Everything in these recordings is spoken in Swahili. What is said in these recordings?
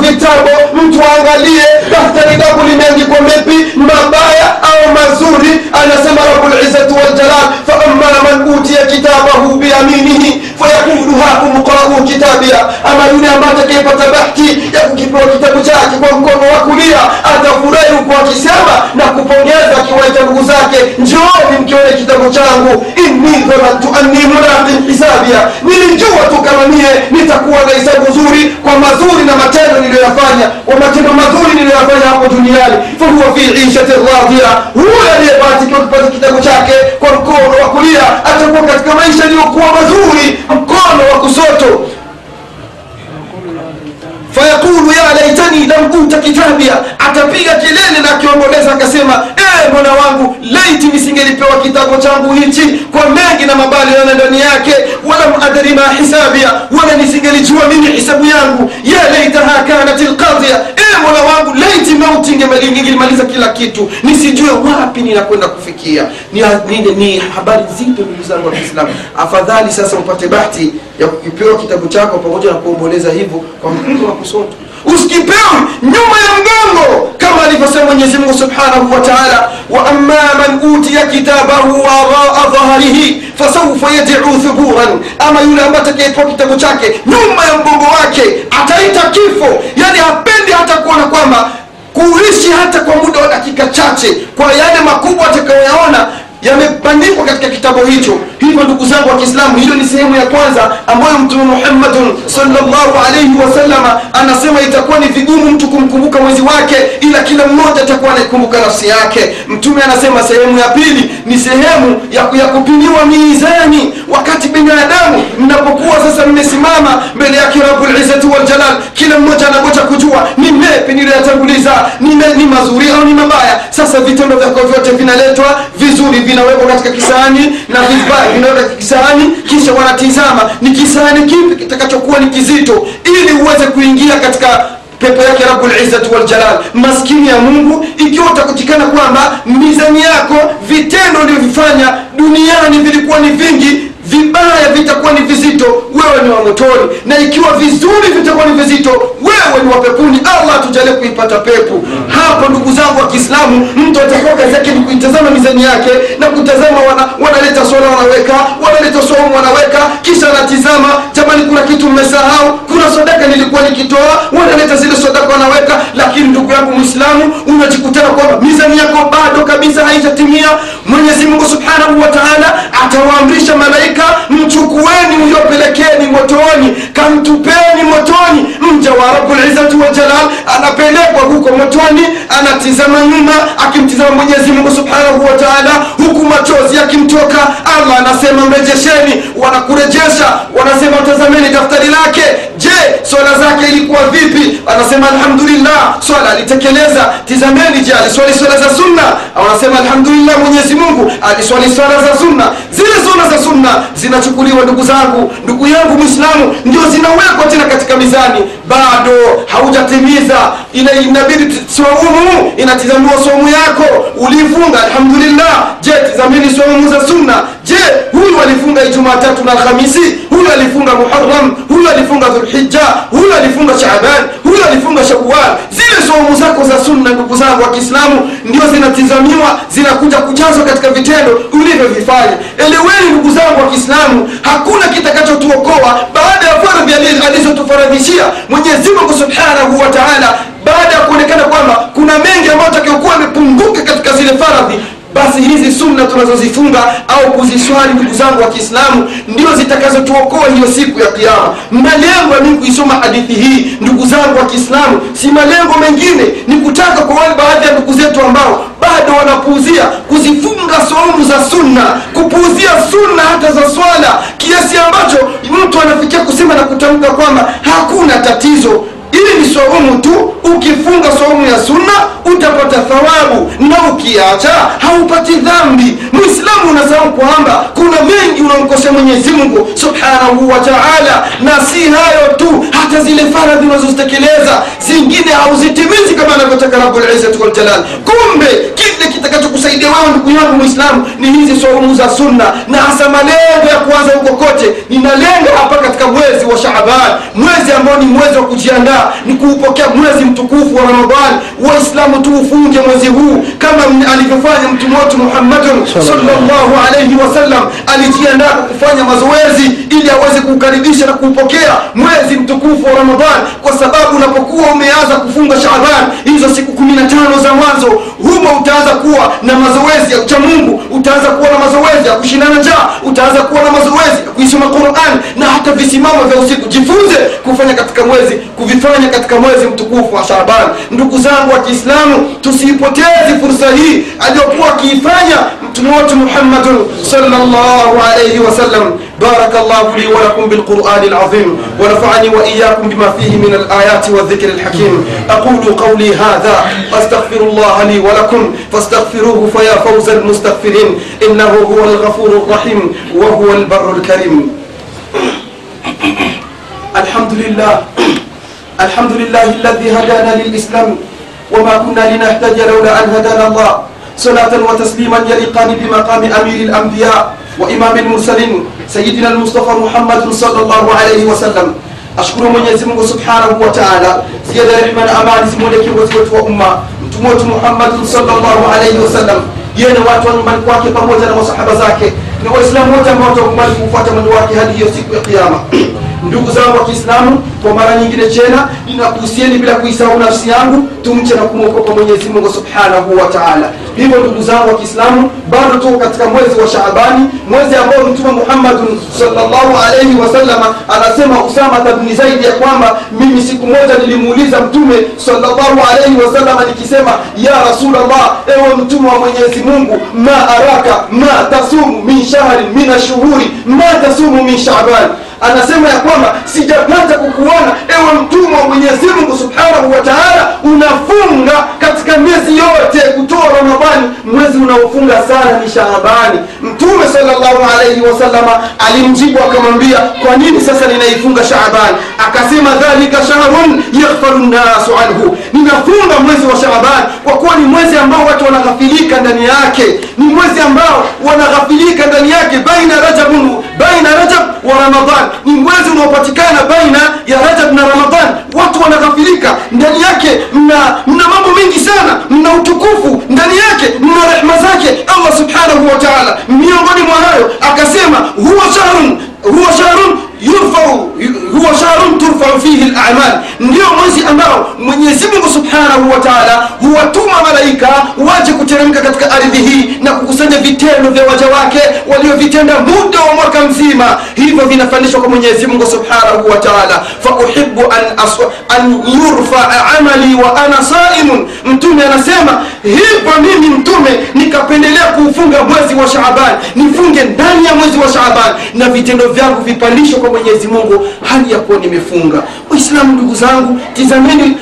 vitabu mtu aangalie daftari lako limeandikwa mepi mabaya au mazuri anasema rabulizzati waljalal faama man utiya kitabahu biyaminihi fayaqulu hakum qrau kitabia. Ama yule ambaye atakayepata bahti ya kukipewa kitabu chake kwa mkono wa kulia atafurahi huku akisema na kupongeza akiwaita ndugu zake njooni mkione kitabu changu inni dhanantu anni mulaqin nilijua mie nitakuwa na hisabu nzuri kwa mazuri na matendo niliyoyafanya kwa matendo mazuri niliyoyafanya hapo duniani. Fahuwa fi ishati radhia huyo aliyebahatikiwa kupata kitabu chake kwa mkono wa kulia atakuwa katika maisha yaliyokuwa mazuri mkono wa kusoto fayaqulu ya laitani lam uta kitabia atapiga kelele na akiomboleza akasema ee bwana wangu laiti nisingelipewa kitabu changu hichi kwa mengi na mabali yana ndani yake walam adri ma hisabia wala nisingelijua mimi hisabu yangu. Ya laitaha kanat lqadhia ee mola wangu laiti mauti ingelimaliza kila kitu. Nisijue wapi ninakwenda kufikia. Ni, ni, ni habari nzito ndugu zangu wa kiislamu? Afadhali sasa upate bahati ya kukipewa kitabu chako pamoja na kuomboleza hivyo kwa mkono wa kusoto usikipewe nyuma ya mgongo kama alivyosema mwenyezi mungu subhanahu wa taala wa man utiya kitabahu waraa dhahrihi fasaufa yaduu thuburan. Ama yule ambaye atakayepewa kitabu chake nyuma ya mgongo wake ataita kifo. Yani hapendi hata kuona kwamba kuishi hata kwa muda wa dakika chache kwa yale makubwa atakayoyaona yamebandikwa katika kitabu hicho hivyo ndugu zangu wa kiislamu hiyo ni sehemu ya kwanza ambayo mtume muhammadun salllahu alaihi wasalama anasema itakuwa ni vigumu mtu kumkumbuka mwezi wake ila kila mmoja atakuwa anaikumbuka nafsi yake. Mtume anasema sehemu ya pili ni sehemu ya, ya kupimiwa mizani. Wakati binadamu mnapokuwa sasa mmesimama mbele yake rabulizati waljalal kila mmoja anagoja kujua ni mepi niliyoyatanguliza ni, ni mazuri au ni mabaya? Sasa vitendo vyako vyote vinaletwa vizuri vinawekwa katika kisani na vibaya katika kisahani kisha wanatizama ni kisahani kipi kitakachokuwa ni kizito ili uweze kuingia katika pepo yake rabulizzati waljalal maskini ya mungu ikiwa utakutikana kwamba mizani yako vitendo ulivyofanya duniani vilikuwa ni vingi vibaya vitakuwa ni vizito wewe ni wa motoni. Na ikiwa vizuri vitakuwa ni vizito wewe ni wa pepuni allah tujalie kuipata pepo. Hapo ndugu zangu wa kiislamu mtu atakuwa kazi yake ni kuitazama mizani yake na kutazama wana, wanaleta swala wanaweka wanaleta somu anaweka, kisha anatizama jamani kuna kitu mmesahau kuna sadaka nilikuwa nikitoa. Wanaleta zile sadaka wanaweka lakini ndugu yangu mwislamu unajikutana kwamba mizani yako bado kabisa haijatimia. Mwenyezi mungu subhanahu wa atawaamrisha malaika mchukueni mliopelekeni motoni kamtupeni motoni. Mja wa rabulizzati waljalal anapelekwa huko motoni anatizama nyuma akimtizama mwenyezi mungu subhanahu wa huku machozi yakimtoka allah anasema mrejesheni. Wanakurejesha wanasema tazameni daftari lake. Je swala zake ilikuwa vipi? Anasema alhamdulillah. Swala alitekeleza. Tizameni je aliswali swala za sunna? Wanasema alhamdulillah mwenyezi mungu aliswali swala za sunna. Zile swala za sunna zinachukuliwa ndugu zangu ndugu yangu mwislamu ndio zinawekwa tena katika mizani. Bado haujatimiza. Ina inabidi swaumu, inatizamiwa swaumu yako. Ulifunga alhamdulillah. Je tizameni swaumu za sunna je huyu alifunga ijumaa tatu na alhamisi huyu alifunga muharam huyu alifunga dhulhija huyu alifunga shaban huyu alifunga shawal zile somu zako za sunna ndugu zangu wa kiislamu ndio zinatizamiwa zinakuja kujazwa katika vitendo ulivyovifanya. Eleweni ndugu zangu wa kiislamu hakuna kitakachotuokoa baada ya fardhi ali- alizotufaradhishia mwenyezi mungu subhanahu wa taala baada ya kuonekana kwamba kuna mengi ambayo takiokuwa yamepunguka katika zile faradhi basi hizi sunna tunazozifunga au kuziswali ndugu zangu wa kiislamu ndio zitakazotuokoa hiyo siku ya kiama malengo ya mimi kuisoma hadithi hii ndugu zangu wa kiislamu si malengo mengine ni kutaka kwa wale baadhi ya ndugu zetu ambao bado wanapuuzia kuzifunga saumu za sunna kupuuzia sunna hata za swala kiasi ambacho mtu anafikia kusema na kutamka kwamba hakuna tatizo saumu tu ukifunga saumu ya sunna utapata thawabu na ukiacha haupati dhambi. Mwislamu unasahau kwamba kuna mengi unamkosea mwenyezi mungu subhanahu wa na si hayo tu hata zile faradhi unazozitekeleza zingine hauzitimizi kama anavyotaka rabulizzati waljalal kumbe kile kitakachokusaidia wewe ndugu yangu mwislamu ni hizi saumu za sunna na hasa malengo ya kuanza huko kote ninalenga hapa katika mwezi wa shaaban mwezi ambao ni mwezi wa kujiandaa kuupokea mwezi mtukufu wa ramadhan waislamu tuufunge mwezi huu kama alivyofanya mtume wetu muhammadun sallallahu alaihi wasallam. Alijiandaa kufanya mazoezi ili aweze kuukaribisha na kuupokea mwezi mtukufu wa ramadhan kwa sababu unapokuwa umeanza kufunga shaban hizo siku kumi na tano za mwanzo humo utaanza kuwa na mazoezi ya uchamungu utaanza kuwa na mazoezi ya kushindana njaa utaanza kuwa na mazoezi ya kuisoma quran na hata visimamo vya usiku. Jifunze kufanya katika mwezi kuvifanya katika mwezi mtukufu wa shaban ndugu zangu wa kiislamu tusiipotezi fursa hii aliyokuwa akiifanya mtume wetu muhammadun sallallahu alaihi wasallam بارك الله لي ولكم بالقرآن العظيم ونفعني وإياكم بما فيه من الآيات والذكر الحكيم أقول قولي هذا أستغفر الله لي ولكم فاستغفروه فيا فوز المستغفرين إنه هو الغفور الرحيم وهو البر الكريم الحمد لله الحمد لله الذي هدانا للإسلام وما كنا لنهتدي لولا أن هدانا الله. صلاة وتسليما يليقان بمقام أمير الأنبياء وإمام المرسلين سيدنا المصطفى محمد صلى الله عليه وسلم. أشكر من يزم سبحانه وتعالى. زيادة رحمة أمان سمولك وتوت وأمة. تموت محمد صلى الله عليه وسلم. ين واتون من قاك بموجة وصحب زاكي. نوى إسلام وتموت وكمال مفاتة من واكي. هذه يسيك القيامة؟ Ndugu zangu wa kiislamu kwa mara nyingine tena ninakuhusieni bila kuisahau nafsi yangu tumche na kumwokopa mwenyezi mungu subhanahu wa taala. Hivyo ndugu zangu wa kiislamu bado tuko katika mwezi wa shaabani mwezi ambao mtume muhammadun salllahu alaihi wasallama anasema usama bni zaidi ya kwamba mimi siku moja nilimuuliza mtume salllahu alaihi wasallama nikisema ya rasulllah ewe mtume wa mwenyezi mungu ma araka ma tasumu min shahrin min ashuhuri ma tasumu min shaban anasema ya kwamba sijapata kukuona ewe mtumwa wa mwenyezi mungu subhanahu wa taala unafunga katika miezi yote kutoa ramadhani mwezi unaofunga sana ni shaabani mtume salllahu alaihi wasallama alimjibu akamwambia kwa nini sasa ninaifunga Shaabani? akasema dhalika shahrun yaghfalu nnasu anhu. Ninafunga mwezi wa Shaabani kwa kuwa ni mwezi ambao watu wanaghafilika ndani yake. Ni mwezi ambao wanaghafilika ndani yake baina rajabun baina rajab wa ramadhan. Ni mwezi unaopatikana baina ya rajab na ramadhan. Watu wanaghafilika. Ndani yake mna mna mambo mengi sana. Mna utukufu. Ndani yake mna rehma zake. Allah subhanahu wa taala. Miongoni mwa hayo akasema huwa shahrun huwa shahrun yurfau huwa shahrun turfau fihi lamal ndio mwezi ambao mwenyezi mungu subhanahu wa taala huwatuma malaika waje kuteremka katika ardhi hii na kukusanya vitendo vya waja wake waliovitenda muda wa mwaka mzima. Hivyo vinafanyishwa kwa mwenyezi mungu subhanahu wa taala. Fauhibu an, an yurfaa amali wa ana saimun. Mtume anasema hivyo mimi mtume nikapendelea kuufunga mwezi wa shaaban nifunge ndani ya mwezi wa shaaban na vitendo vyangu vipandishwe kwa mwenyezi mungu hali ya kuwa nimefunga waislamu ndugu zangu tizameni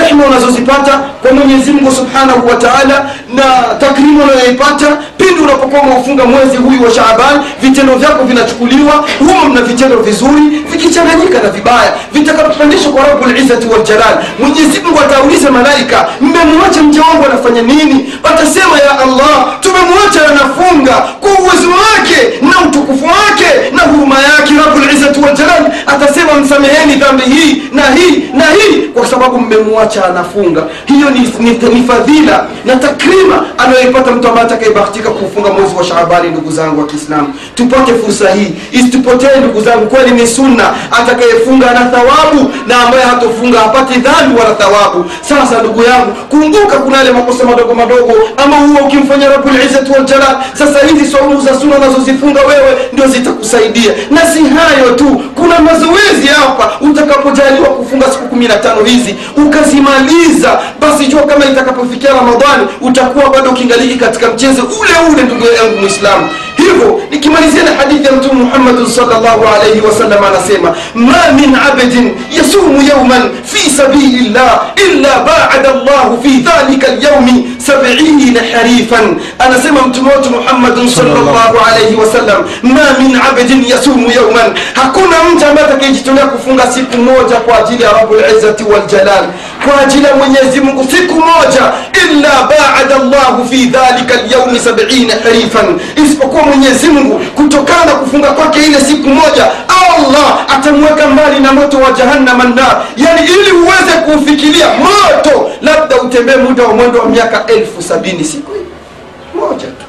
rehma unazozipata kwa mwenyezi mungu subhanahu wa taala na takrimu unayoipata pindi unapokuwa umeufunga mwezi huyu wa shaaban vitendo vyako vinachukuliwa humo mna vitendo vizuri vikichanganyika na vibaya vitakapopandishwa kwa rabulizati waljalal mwenyezi mungu atauliza malaika mmemwacha mja wangu anafanya nini? Watasema ya allah tumemwacha anafunga kwa uwezo wake na utukufu wake na huruma yake rabulizati waljalal atasema msameheni dhambi hii na hii na hii kwa sababu mmemwacha anafunga. Hiyo ni, ni, ni fadhila na takrima anayoipata mtu ambaye atakayebahatika kufunga mwezi wa shaabani ndugu zangu wa kiislamu. Tupate fursa hii. Isitupotee ndugu zangu kweli ni sunna. Atakayefunga ana thawabu na ambaye hatofunga hapati dhambi wala thawabu. Sasa ndugu yangu kumbuka kuna yale makosa madogo madogo ama huwa ukimfanya rabulizati waljalal sasa hizi saumu za sunna unazozifunga wewe ndio zitakusaidia. Na si hayo tu kuna mazoezi hapa. Utakapojaliwa kufunga siku kumi na tano hizi ukazimaliza basi jua kama itakapofikia ramadhani utakuwa bado ukingaliki katika mchezo ule ule ndugu yangu mwislamu hivyo nikimalizia na hadithi ya mtume muhammadin salllahu alaihi wasallam anasema ma min abdin yasumu yauman fi sabili llah illa baada llahu fi dhalika lyaumi sabina harifan. Anasema mtume wetu muhammadin salllahu alaihi wasallam ma min abdin yasumu yauman hakuna mtu ambaye atakayejitolea kufunga siku moja kwa ajili ya rabulizati waljalal kwa ajili ya mwenyezi mungu siku moja illa baada llahu fi dhalika lyaumi sabina harifan. Isipokuwa mwenyezi mungu kutokana na kufunga kwake ile siku moja allah atamweka mbali na moto wa jahannama nar yani ili uweze kuufikiria moto labda utembee muda wa mwendo wa miaka elfu sabini siku moja tu.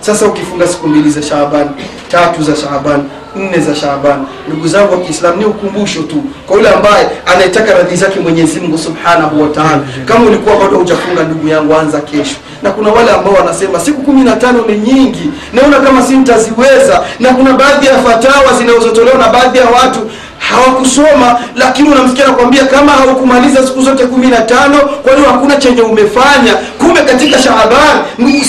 Sasa ukifunga siku mbili za shaaban tatu za shaaban nne za shaaban. Ndugu zangu wa kiislamu ni ukumbusho tu kwa yule ambaye anayetaka radhi zake mwenyezi mungu subhanahu wa taala. Kama ulikuwa bado hujafunga ndugu yangu anza kesho. Na kuna wale ambao wanasema siku kumi na tano ni nyingi. Naona kama si nitaziweza na kuna baadhi ya fatawa zinazotolewa na baadhi ya watu hawakusoma lakini unamsikia nakwambia kama haukumaliza siku zote kumi na tano kwa hakuna chenye umefanya? Kumbe katika shaaban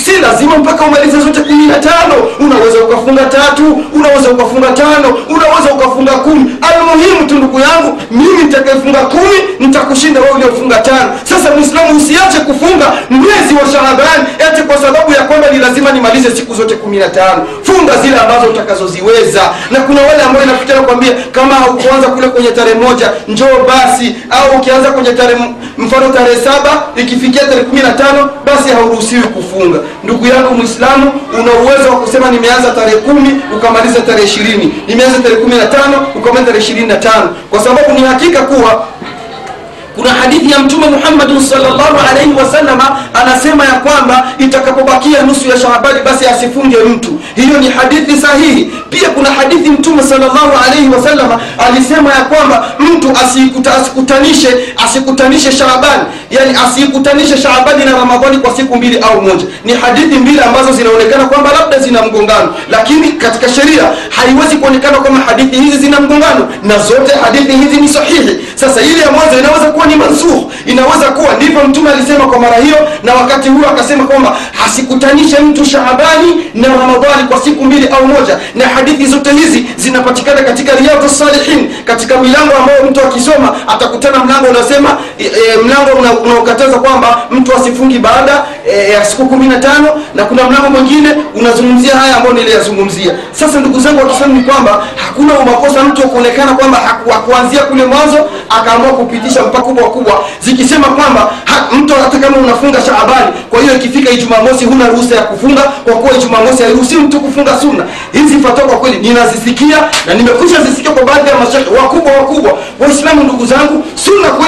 si lazima mpaka umalize zote kumi na tano. Unaweza ukafunga tatu unaweza ukafunga tano unaweza ukafunga kumi. Almuhimu tu ndugu yangu mimi nitakaefunga kumi nitakushinda wewe uliofunga tano. Sasa mwislamu usiache kufunga mwezi wa shaaban eti kwa sababu ya kwamba ni lazima nimalize siku zote kumi na tano. Funga zile ambazo utakazoziweza. Na kuna wale ambao inafikia kwambia kama haukuanza kule kwenye tarehe moja njoo basi. Au ukianza kwenye tarehe mfano tarehe saba ikifikia tarehe kumi na tano basi hauruhusiwi kufunga. Ndugu yangu mwislamu una uwezo wa kusema nimeanza tarehe kumi ukamaliza tarehe ishirini. Nimeanza tarehe kumi na tano ukamaliza tarehe ishirini na tano. Kwa sababu ni hakika kuwa kuna hadithi ya mtume muhammadin salllahu alaihi wasalama anasema ya kwamba itakapobakia nusu ya shaabani basi asifunge mtu. Hiyo ni hadithi sahihi. Pia kuna hadithi mtume salllahu alaihi wasalama alisema ya kwamba mtu asikuta, asikutanishe asikutanishe shaabani yani asikutanishe shaabani na ramadhani kwa siku mbili au moja. Ni hadithi mbili ambazo zinaonekana kwamba labda zina mgongano. Lakini katika sheria haiwezi kuonekana kwamba hadithi hizi zina mgongano na zote hadithi hizi ni sahihi. Sasa ile ya mwanzo inaweza kuwa ni mansukh inaweza kuwa ndivyo mtume alisema kwa mara hiyo na wakati huo akasema kwamba asikutanishe mtu shaabani na ramadhani kwa siku mbili au moja. Na hadithi zote hizi zinapatikana katika riyadhu salihin katika milango ambayo mtu akisoma atakutana mlango unaosema e, e, mlango una- unaokataza kwamba mtu asifungi baada e, ya siku kumi na tano na kuna mlango mwingine unazungumzia haya ambayo niliyazungumzia. Sasa ndugu zangu wakisema ni kwamba hakuna umakosa mtu kuonekana kwamba hakuanzia kule mwanzo akaamua kupitisha mpaka kubwa kubwa zikisema kwamba ha, mtu hata kama unafunga shaabani kwa hiyo ikifika ijumamosi huna ruhusa ya kufunga kwa kuwa ijumamosi hairuhusi mtu kufunga sunna. Hizi fatwa kwa kweli ninazisikia na nimekwisha zisikia kwa baadhi ya mashekhe wakubwa wakubwa. Waislamu ndugu zangu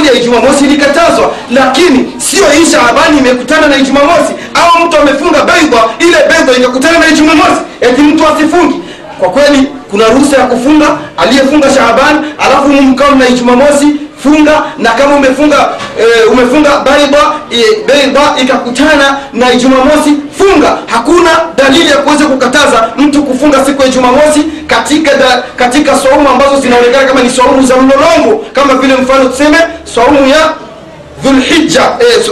sunna ya ijumamosi ilikatazwa lakini sio hii shaabani imekutana na ijumamosi au mtu amefunga beidha ile beidha ikakutana na ijumamosi eti mtu asifungi. Kwa kweli kuna ruhusa ya kufunga aliyefunga shaaban alafu mkao na ijumamosi funga na kama umefunga e, umefunga baiba e, baida ikakutana na jumamosi funga. Hakuna dalili ya kuweza kukataza mtu kufunga siku ya jumamosi katika da, katika saumu ambazo zinaonekana kama ni saumu za mlolongo kama vile mfano tuseme swaumu ya dhulhija e,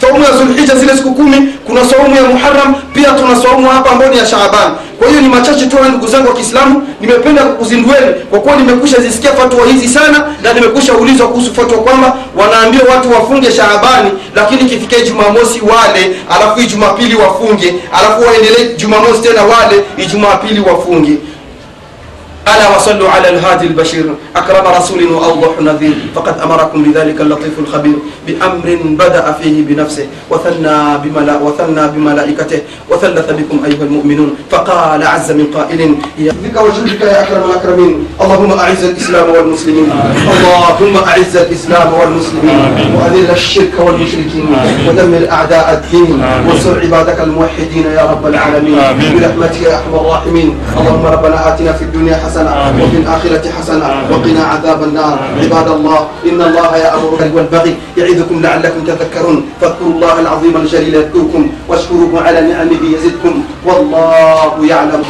swaumu ya dhulhija zile siku kumi kuna saumu ya muharam pia tuna swaumu hapa ambayo ni ya shaaban kwa hiyo ni machache tu ndugu zangu wa kiislamu nimependa kukuzindueni kwa kuwa nimekusha zisikia fatwa hizi sana na nimekusha ulizwa kuhusu fatwa kwamba wanaambia watu wafunge shaabani lakini kifikia jumamosi wale alafu ijumapili wafunge alafu waendelee jumamosi tena wale ijumapili wafunge ألا وصلوا على الهادي البشير. أكرم رسول وأوضح نذير. فقد أمركم بذلك اللطيف الخبير. بأمر بدأ فيه بنفسه. وثنى بملا وثنى بملائكته. وثلث بكم أيها المؤمنون. فقال عز من قائل يا بك وجودك يا أكرم الأكرمين. اللهم أعز الإسلام والمسلمين. اللهم أعز الإسلام والمسلمين. وأذل الشرك والمشركين. ودمر أعداء الدين. وانصر عبادك الموحدين يا رب العالمين. برحمتك يا أرحم الراحمين. اللهم ربنا آتنا في الدنيا حسنة وفي الآخرة حسنة وقنا عذاب النار. عباد الله إن الله يأمر والبغي يعظكم لعلكم تذكرون. فاذكروا الله العظيم الجليل يذكركم واشكروه على نعمه يزدكم. والله يعلم.